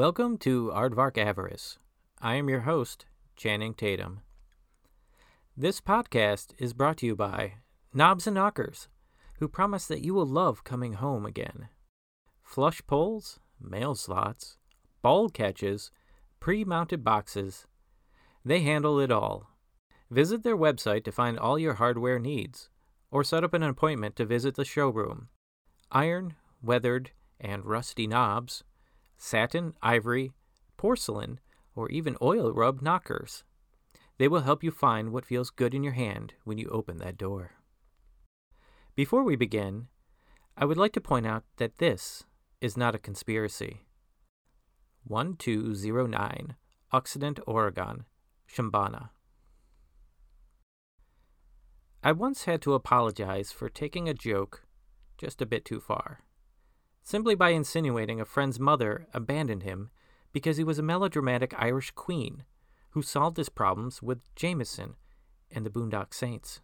Welcome to Aardvark Avarice. I am your host, Channing Tatum. This podcast is brought to you by Knobs and Knockers, who promise that you will love coming home again. Flush poles, mail slots, ball catches, pre mounted boxes. They handle it all. Visit their website to find all your hardware needs, or set up an appointment to visit the showroom. Iron, weathered, and rusty knobs satin, ivory, porcelain, or even oil rub knockers. They will help you find what feels good in your hand when you open that door. Before we begin, I would like to point out that this is not a conspiracy. 1209, Occident, Oregon, Shambana. I once had to apologize for taking a joke just a bit too far simply by insinuating a friend's mother abandoned him because he was a melodramatic Irish queen who solved his problems with Jameson and the Boondock Saints.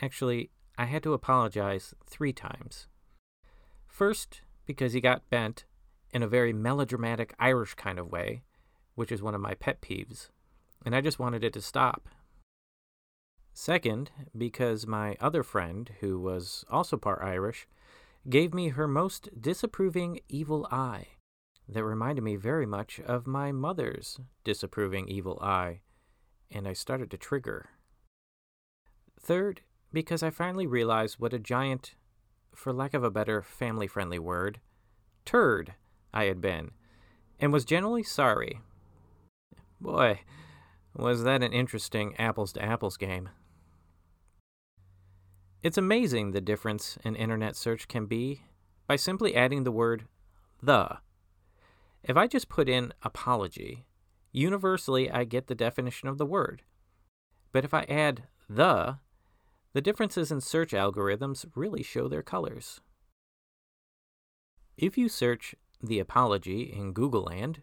Actually, I had to apologize three times. First, because he got bent in a very melodramatic Irish kind of way, which is one of my pet peeves, and I just wanted it to stop. Second, because my other friend, who was also part Irish, gave me her most disapproving evil eye that reminded me very much of my mother's disapproving evil eye, and I started to trigger. Third, because I finally realized what a giant, for lack of a better family friendly word, turd I had been, and was generally sorry. Boy, was that an interesting apples to apples game. It's amazing the difference an internet search can be by simply adding the word the. If I just put in apology, universally I get the definition of the word. But if I add the, the differences in search algorithms really show their colors. If you search the apology in Google Land,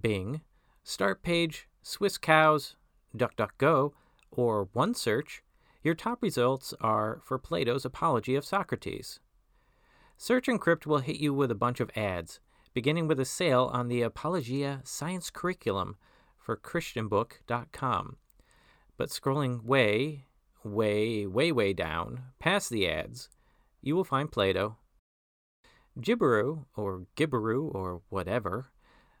Bing, Start Page, Swisscows, DuckDuckGo, or OneSearch, your top results are for Plato's Apology of Socrates. Search Encrypt will hit you with a bunch of ads, beginning with a sale on the Apologia Science Curriculum for ChristianBook.com. But scrolling way, way, way, way down past the ads, you will find Plato. Gibberoo, or Gibberoo, or whatever,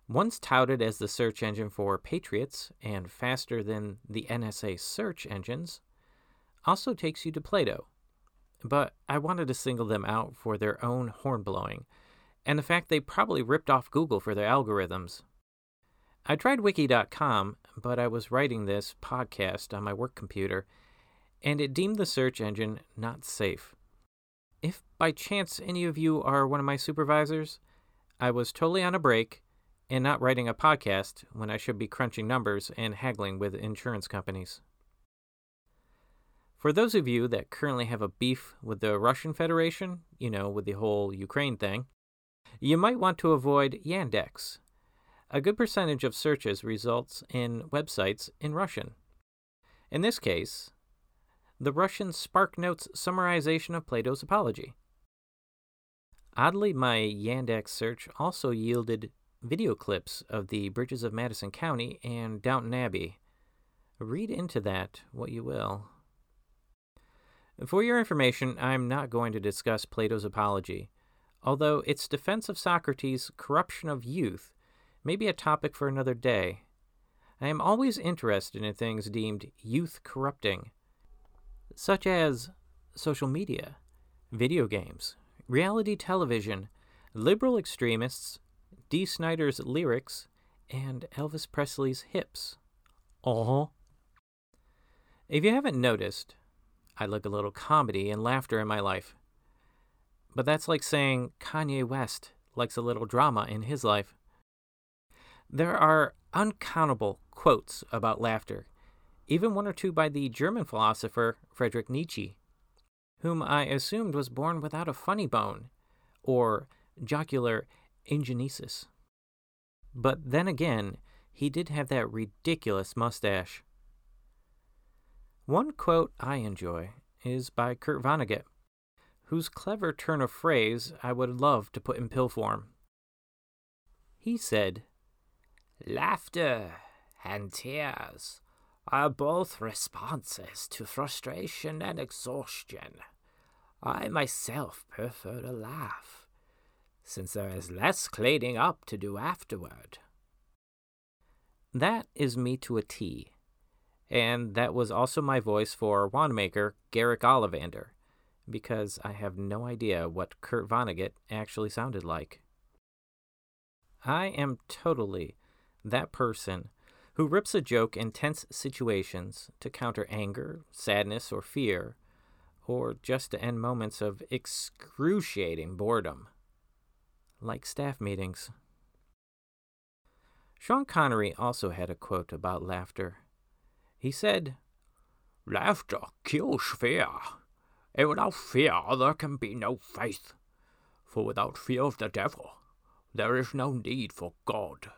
once touted as the search engine for patriots and faster than the NSA search engines, also takes you to Plato. But I wanted to single them out for their own horn blowing, and the fact they probably ripped off Google for their algorithms. I tried wiki.com, but I was writing this podcast on my work computer, and it deemed the search engine not safe. If by chance any of you are one of my supervisors, I was totally on a break and not writing a podcast when I should be crunching numbers and haggling with insurance companies. For those of you that currently have a beef with the Russian Federation, you know, with the whole Ukraine thing, you might want to avoid Yandex. A good percentage of searches results in websites in Russian. In this case, the Russian SparkNotes summarization of Plato's Apology. Oddly, my Yandex search also yielded video clips of the bridges of Madison County and Downton Abbey. Read into that what you will. For your information, I'm not going to discuss Plato's Apology, although its defense of Socrates' corruption of youth may be a topic for another day. I am always interested in things deemed youth corrupting, such as social media, video games, reality television, liberal extremists, Dee Snider's lyrics, and Elvis Presley's hips. Oh. If you haven't noticed, I like a little comedy and laughter in my life. But that's like saying Kanye West likes a little drama in his life. There are uncountable quotes about laughter, even one or two by the German philosopher Friedrich Nietzsche, whom I assumed was born without a funny bone, or jocular agenesis. But then again, he did have that ridiculous mustache. One quote I enjoy is by Kurt Vonnegut, whose clever turn of phrase I would love to put in pill form. He said, Laughter and tears are both responses to frustration and exhaustion. I myself prefer to laugh, since there is less cleaning up to do afterward. That is me to a T. And that was also my voice for wandmaker Garrick Ollivander, because I have no idea what Kurt Vonnegut actually sounded like. I am totally that person who rips a joke in tense situations to counter anger, sadness, or fear, or just to end moments of excruciating boredom, like staff meetings. Sean Connery also had a quote about laughter. He said, Laughter kills fear, and without fear there can be no faith. For without fear of the devil, there is no need for God.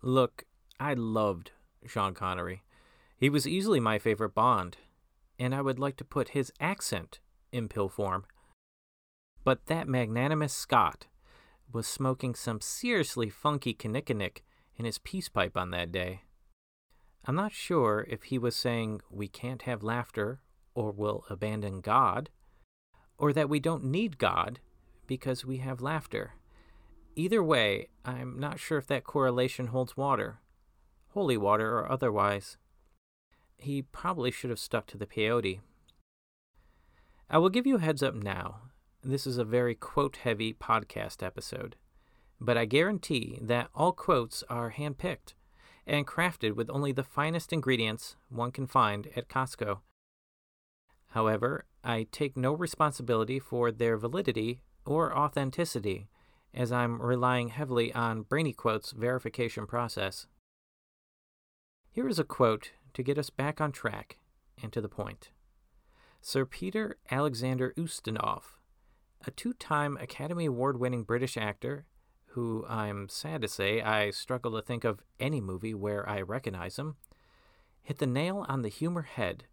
Look, I loved Sean Connery. He was easily my favorite Bond, and I would like to put his accent in pill form. But that magnanimous Scot was smoking some seriously funky kinnikinnick in his peace pipe on that day. I'm not sure if he was saying we can't have laughter or we'll abandon God, or that we don't need God because we have laughter. Either way, I'm not sure if that correlation holds water, holy water or otherwise. He probably should have stuck to the peyote. I will give you a heads up now. This is a very quote heavy podcast episode, but I guarantee that all quotes are handpicked and crafted with only the finest ingredients one can find at Costco. However, I take no responsibility for their validity or authenticity, as I'm relying heavily on Brainy Quote's verification process. Here is a quote to get us back on track and to the point. Sir Peter Alexander Ustinov, a two time Academy Award winning British actor who I'm sad to say I struggle to think of any movie where I recognize him, hit the nail on the humor head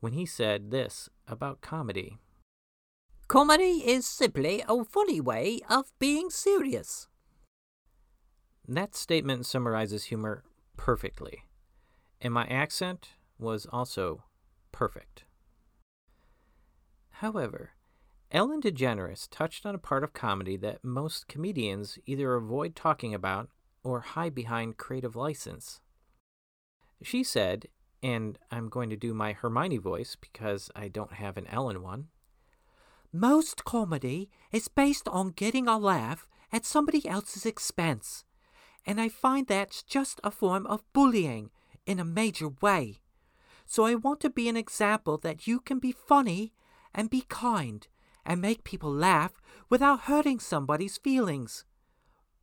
when he said this about comedy. Comedy is simply a funny way of being serious. That statement summarizes humor perfectly, and my accent was also perfect. However, Ellen DeGeneres touched on a part of comedy that most comedians either avoid talking about or hide behind creative license. She said, and I'm going to do my Hermione voice because I don't have an Ellen one. Most comedy is based on getting a laugh at somebody else's expense, and I find that's just a form of bullying in a major way. So I want to be an example that you can be funny and be kind and make people laugh without hurting somebody's feelings.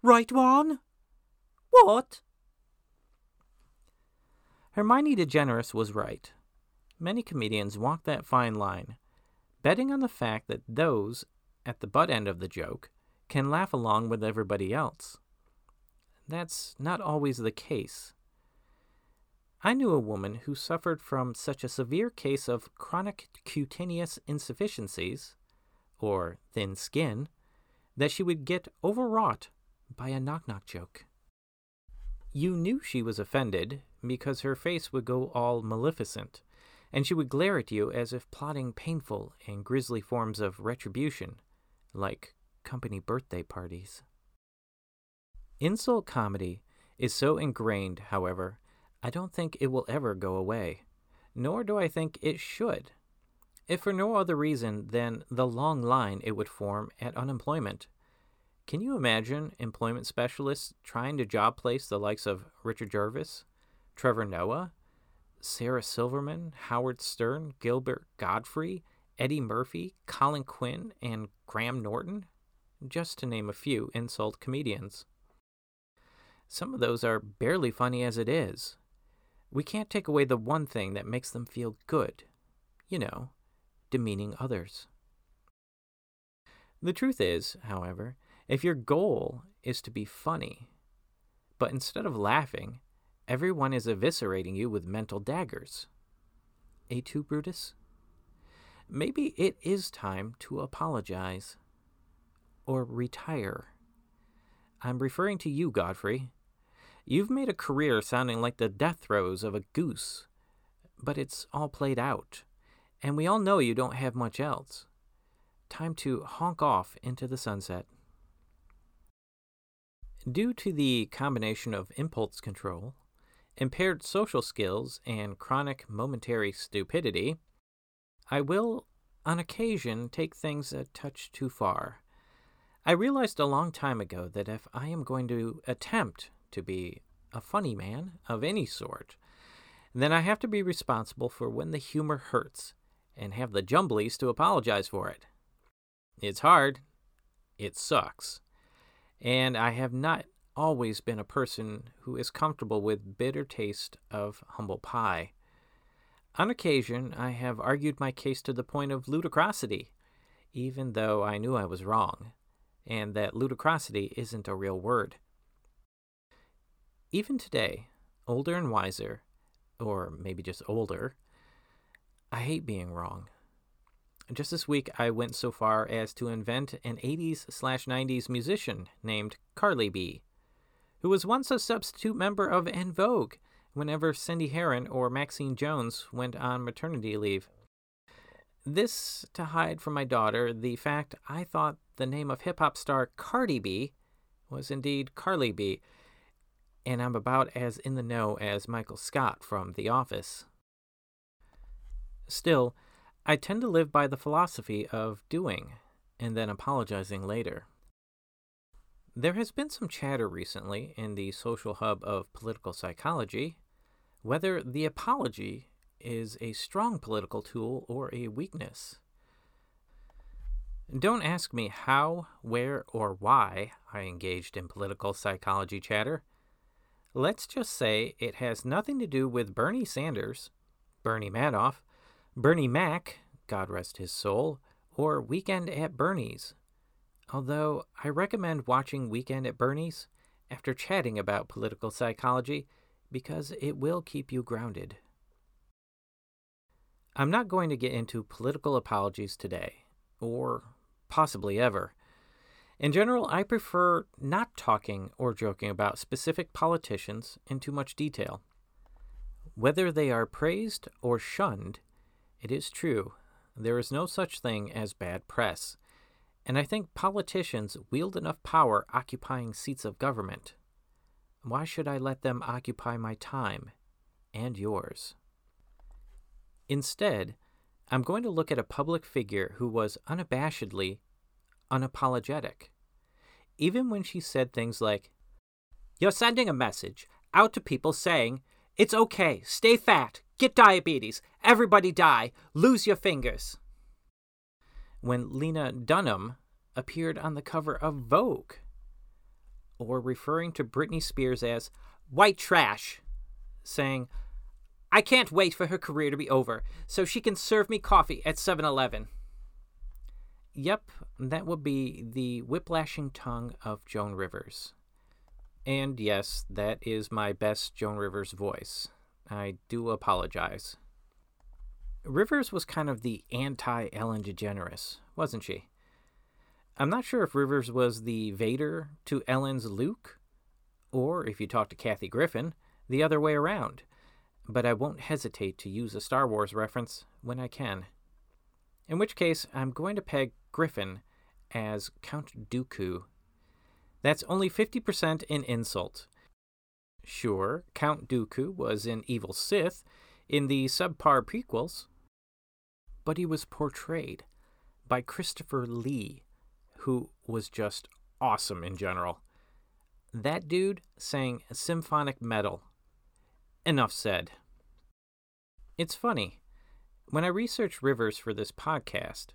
Right, Ron? What? Hermione DeGeneres was right. Many comedians walk that fine line, betting on the fact that those at the butt end of the joke can laugh along with everybody else. That's not always the case. I knew a woman who suffered from such a severe case of chronic cutaneous insufficiencies or thin skin, that she would get overwrought by a knock knock joke. You knew she was offended because her face would go all maleficent, and she would glare at you as if plotting painful and grisly forms of retribution, like company birthday parties. Insult comedy is so ingrained, however, I don't think it will ever go away, nor do I think it should if for no other reason than the long line it would form at unemployment. Can you imagine employment specialists trying to job place the likes of Richard Gervais, Trevor Noah, Sarah Silverman, Howard Stern, Gilbert Gottfried, Eddie Murphy, Colin Quinn, and Graham Norton? Just to name a few insult comedians. Some of those are barely funny as it is. We can't take away the one thing that makes them feel good. You know, demeaning others. The truth is, however, if your goal is to be funny, but instead of laughing, everyone is eviscerating you with mental daggers. Et tu Brutus? Maybe it is time to apologize or retire. I'm referring to you, Gottfried. You've made a career sounding like the death throes of a goose, but it's all played out, and we all know you don't have much else. Time to honk off into the sunset. Due to the combination of impulse control, impaired social skills, and chronic momentary stupidity, I will, on occasion, take things a touch too far. I realized a long time ago that if I am going to attempt to be a funny man of any sort, then I have to be responsible for when the humor hurts and have the jumblies to apologize for it. It's hard. It sucks. And I have not always been a person who is comfortable with bitter taste of humble pie. On occasion, I have argued my case to the point of ludicrosity, even though I knew I was wrong, and that ludicrosity isn't a real word. Even today, older and wiser, or maybe just older, I hate being wrong. Just this week, I went so far as to invent an 80s slash 90s musician named Carly B, who was once a substitute member of En Vogue whenever Cindy Herron or Maxine Jones went on maternity leave. This to hide from my daughter the fact I thought the name of hip hop star Cardi B was indeed Carly B, and I'm about as in the know as Michael Scott from The Office. Still, I tend to live by the philosophy of doing and then apologizing later. There has been some chatter recently in the social hub of political psychology whether the apology is a strong political tool or a weakness. Don't ask me how, where, or why I engaged in political psychology chatter. Let's just say it has nothing to do with Bernie Sanders, Bernie Madoff, Bernie Mac, God rest his soul, or Weekend at Bernie's. Although I recommend watching Weekend at Bernie's after chatting about political psychology because it will keep you grounded. I'm not going to get into political apologies today, or possibly ever. In general, I prefer not talking or joking about specific politicians in too much detail. Whether they are praised or shunned, it is true, there is no such thing as bad press, and I think politicians wield enough power occupying seats of government. Why should I let them occupy my time and yours? Instead, I'm going to look at a public figure who was unabashedly unapologetic. Even when she said things like, You're sending a message out to people saying, It's okay, stay fat, get diabetes, everybody die, lose your fingers. When Lena Dunham appeared on the cover of Vogue, or referring to Britney Spears as white trash, saying, I can't wait for her career to be over so she can serve me coffee at 7 Eleven. Yep, that would be the whiplashing tongue of Joan Rivers. And yes, that is my best Joan Rivers voice. I do apologize. Rivers was kind of the anti Ellen DeGeneres, wasn't she? I'm not sure if Rivers was the Vader to Ellen's Luke, or if you talk to Kathy Griffin, the other way around, but I won't hesitate to use a Star Wars reference when I can. In which case, I'm going to peg Griffin as Count Dooku. That's only 50% in insult. Sure, Count Dooku was an evil Sith in the subpar prequels, but he was portrayed by Christopher Lee who was just awesome in general. That dude sang symphonic metal. Enough said. It's funny. When I researched Rivers for this podcast,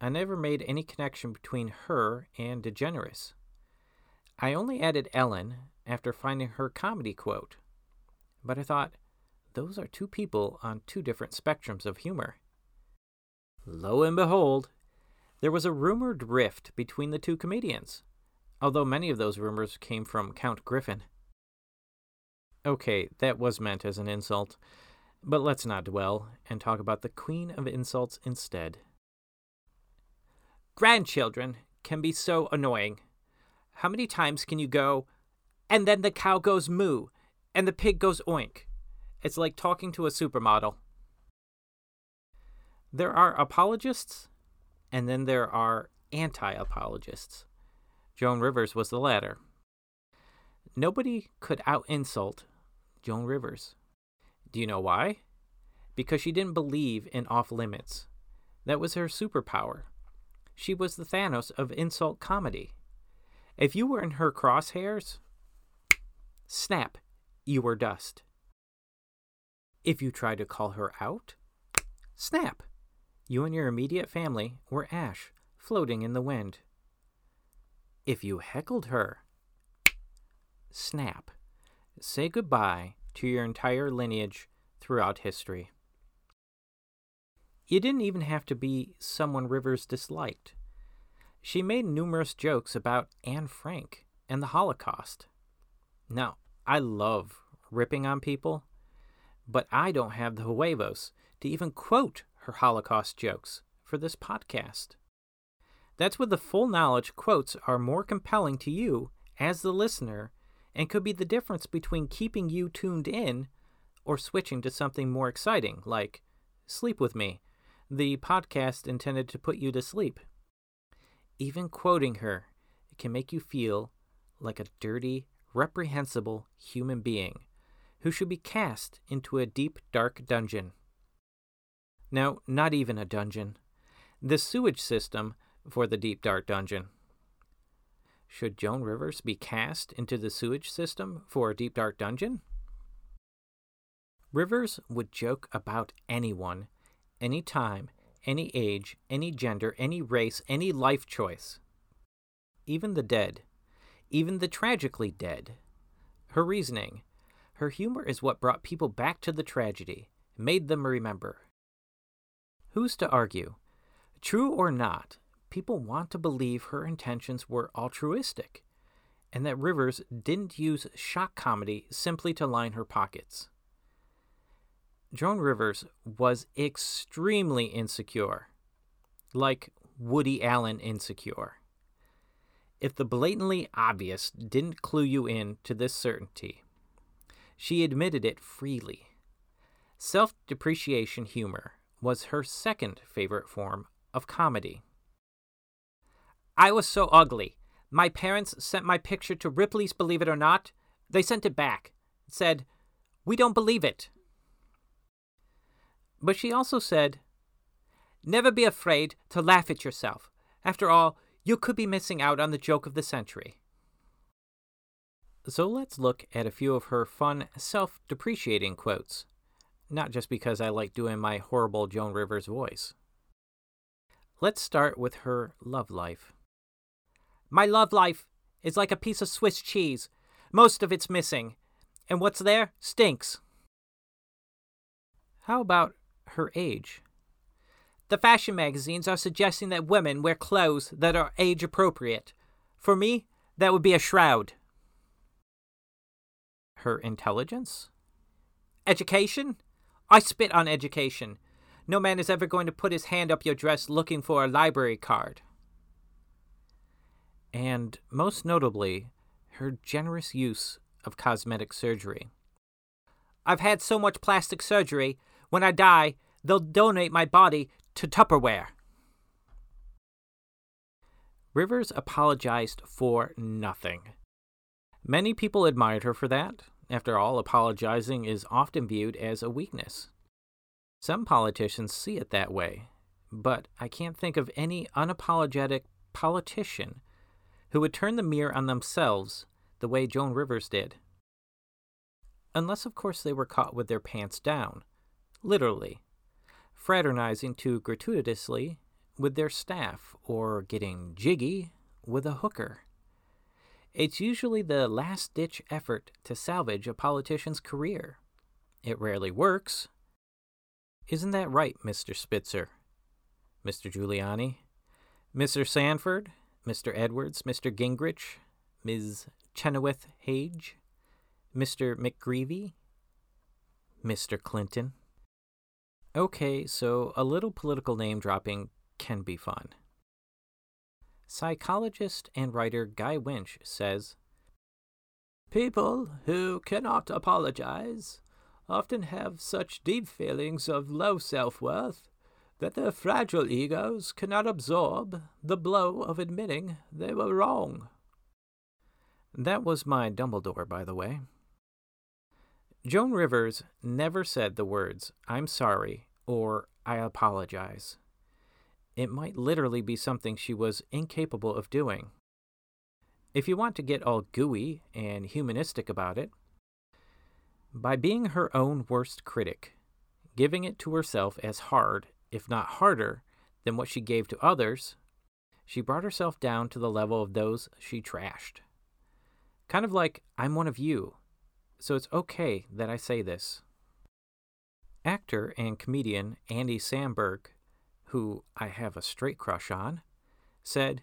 I never made any connection between her and DeGeneres. I only added Ellen after finding her comedy quote. But I thought, those are two people on two different spectrums of humor. Lo and behold, there was a rumored rift between the two comedians, although many of those rumors came from Count Griffin. Okay, that was meant as an insult, but let's not dwell and talk about the queen of insults instead. Grandchildren can be so annoying. How many times can you go, and then the cow goes moo, and the pig goes oink? It's like talking to a supermodel. There are apologists, and then there are anti apologists. Joan Rivers was the latter. Nobody could out insult Joan Rivers. Do you know why? Because she didn't believe in off limits. That was her superpower. She was the Thanos of insult comedy. If you were in her crosshairs, snap, you were dust. If you tried to call her out, snap, you and your immediate family were ash floating in the wind. If you heckled her, snap, say goodbye to your entire lineage throughout history. You didn't even have to be someone Rivers disliked. She made numerous jokes about Anne Frank and the Holocaust. Now, I love ripping on people, but I don't have the huevos to even quote her Holocaust jokes for this podcast. That's with the full knowledge quotes are more compelling to you as the listener and could be the difference between keeping you tuned in or switching to something more exciting like Sleep With Me, the podcast intended to put you to sleep. Even quoting her can make you feel like a dirty, reprehensible human being who should be cast into a deep, dark dungeon. Now, not even a dungeon. The sewage system for the deep, dark dungeon. Should Joan Rivers be cast into the sewage system for a deep, dark dungeon? Rivers would joke about anyone, any time, any age, any gender, any race, any life choice. Even the dead, even the tragically dead. Her reasoning, her humor is what brought people back to the tragedy, made them remember. Who's to argue? True or not, people want to believe her intentions were altruistic, and that Rivers didn't use shock comedy simply to line her pockets. Joan Rivers was extremely insecure, like Woody Allen insecure. If the blatantly obvious didn't clue you in to this certainty, she admitted it freely. Self depreciation humor was her second favorite form of comedy. I was so ugly. My parents sent my picture to Ripley's Believe It or Not. They sent it back. Said, We don't believe it. But she also said, Never be afraid to laugh at yourself. After all, you could be missing out on the joke of the century. So let's look at a few of her fun, self depreciating quotes. Not just because I like doing my horrible Joan Rivers voice. Let's start with her love life. My love life is like a piece of Swiss cheese. Most of it's missing, and what's there stinks. How about her age? The fashion magazines are suggesting that women wear clothes that are age appropriate. For me, that would be a shroud. Her intelligence? Education? I spit on education. No man is ever going to put his hand up your dress looking for a library card. And most notably, her generous use of cosmetic surgery. I've had so much plastic surgery, when I die, they'll donate my body to Tupperware. Rivers apologized for nothing. Many people admired her for that. After all, apologizing is often viewed as a weakness. Some politicians see it that way, but I can't think of any unapologetic politician who would turn the mirror on themselves the way Joan Rivers did. Unless, of course, they were caught with their pants down, literally, fraternizing too gratuitously with their staff or getting jiggy with a hooker. It's usually the last ditch effort to salvage a politician's career. It rarely works. Isn't that right, Mr. Spitzer? Mr. Giuliani? Mr. Sanford? Mr. Edwards? Mr. Gingrich? Ms. Chenoweth Hage? Mr. McGreevey? Mr. Clinton? Okay, so a little political name dropping can be fun. Psychologist and writer Guy Winch says People who cannot apologize often have such deep feelings of low self worth that their fragile egos cannot absorb the blow of admitting they were wrong. That was my Dumbledore, by the way. Joan Rivers never said the words, I'm sorry, or I apologize. It might literally be something she was incapable of doing. If you want to get all gooey and humanistic about it, by being her own worst critic, giving it to herself as hard, if not harder, than what she gave to others, she brought herself down to the level of those she trashed. Kind of like, I'm one of you, so it's okay that I say this. Actor and comedian Andy Samberg, who I have a straight crush on, said,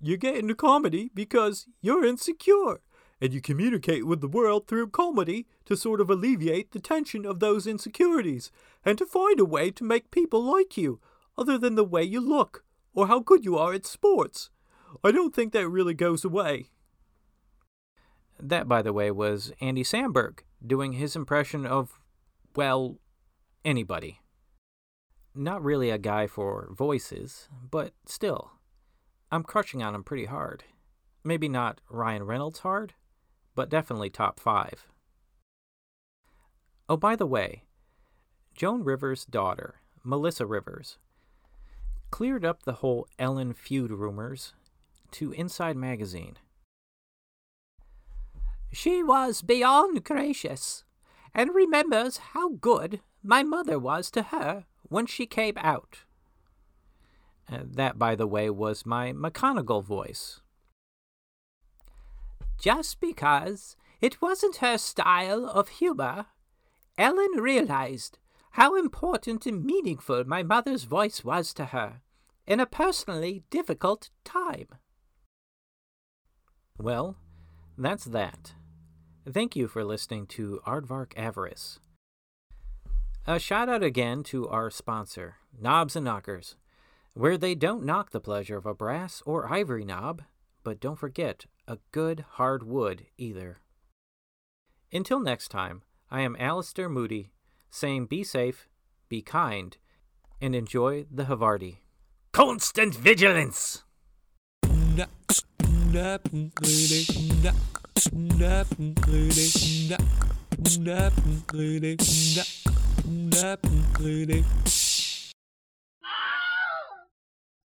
You get into comedy because you're insecure, and you communicate with the world through comedy to sort of alleviate the tension of those insecurities, and to find a way to make people like you, other than the way you look, or how good you are at sports. I don't think that really goes away. That, by the way, was Andy Samberg doing his impression of, well, anybody. Not really a guy for voices, but still, I'm crushing on him pretty hard. Maybe not Ryan Reynolds hard, but definitely top five. Oh, by the way, Joan Rivers' daughter, Melissa Rivers, cleared up the whole Ellen feud rumors to Inside Magazine. She was beyond gracious, and remembers how good my mother was to her when she came out. That, by the way, was my McGonagall voice. Just because it wasn't her style of humor, Ellen realized how important and meaningful my mother's voice was to her in a personally difficult time. Well, that's that. Thank you for listening to Aardvark Avarice. A shout out again to our sponsor, Knobs and Knockers, where they don't knock the pleasure of a brass or ivory knob, but don't forget a good hard wood either. Until next time, I am Alastor Moody, saying be safe, be kind, and enjoy the Havarti. Constant vigilance! Nap,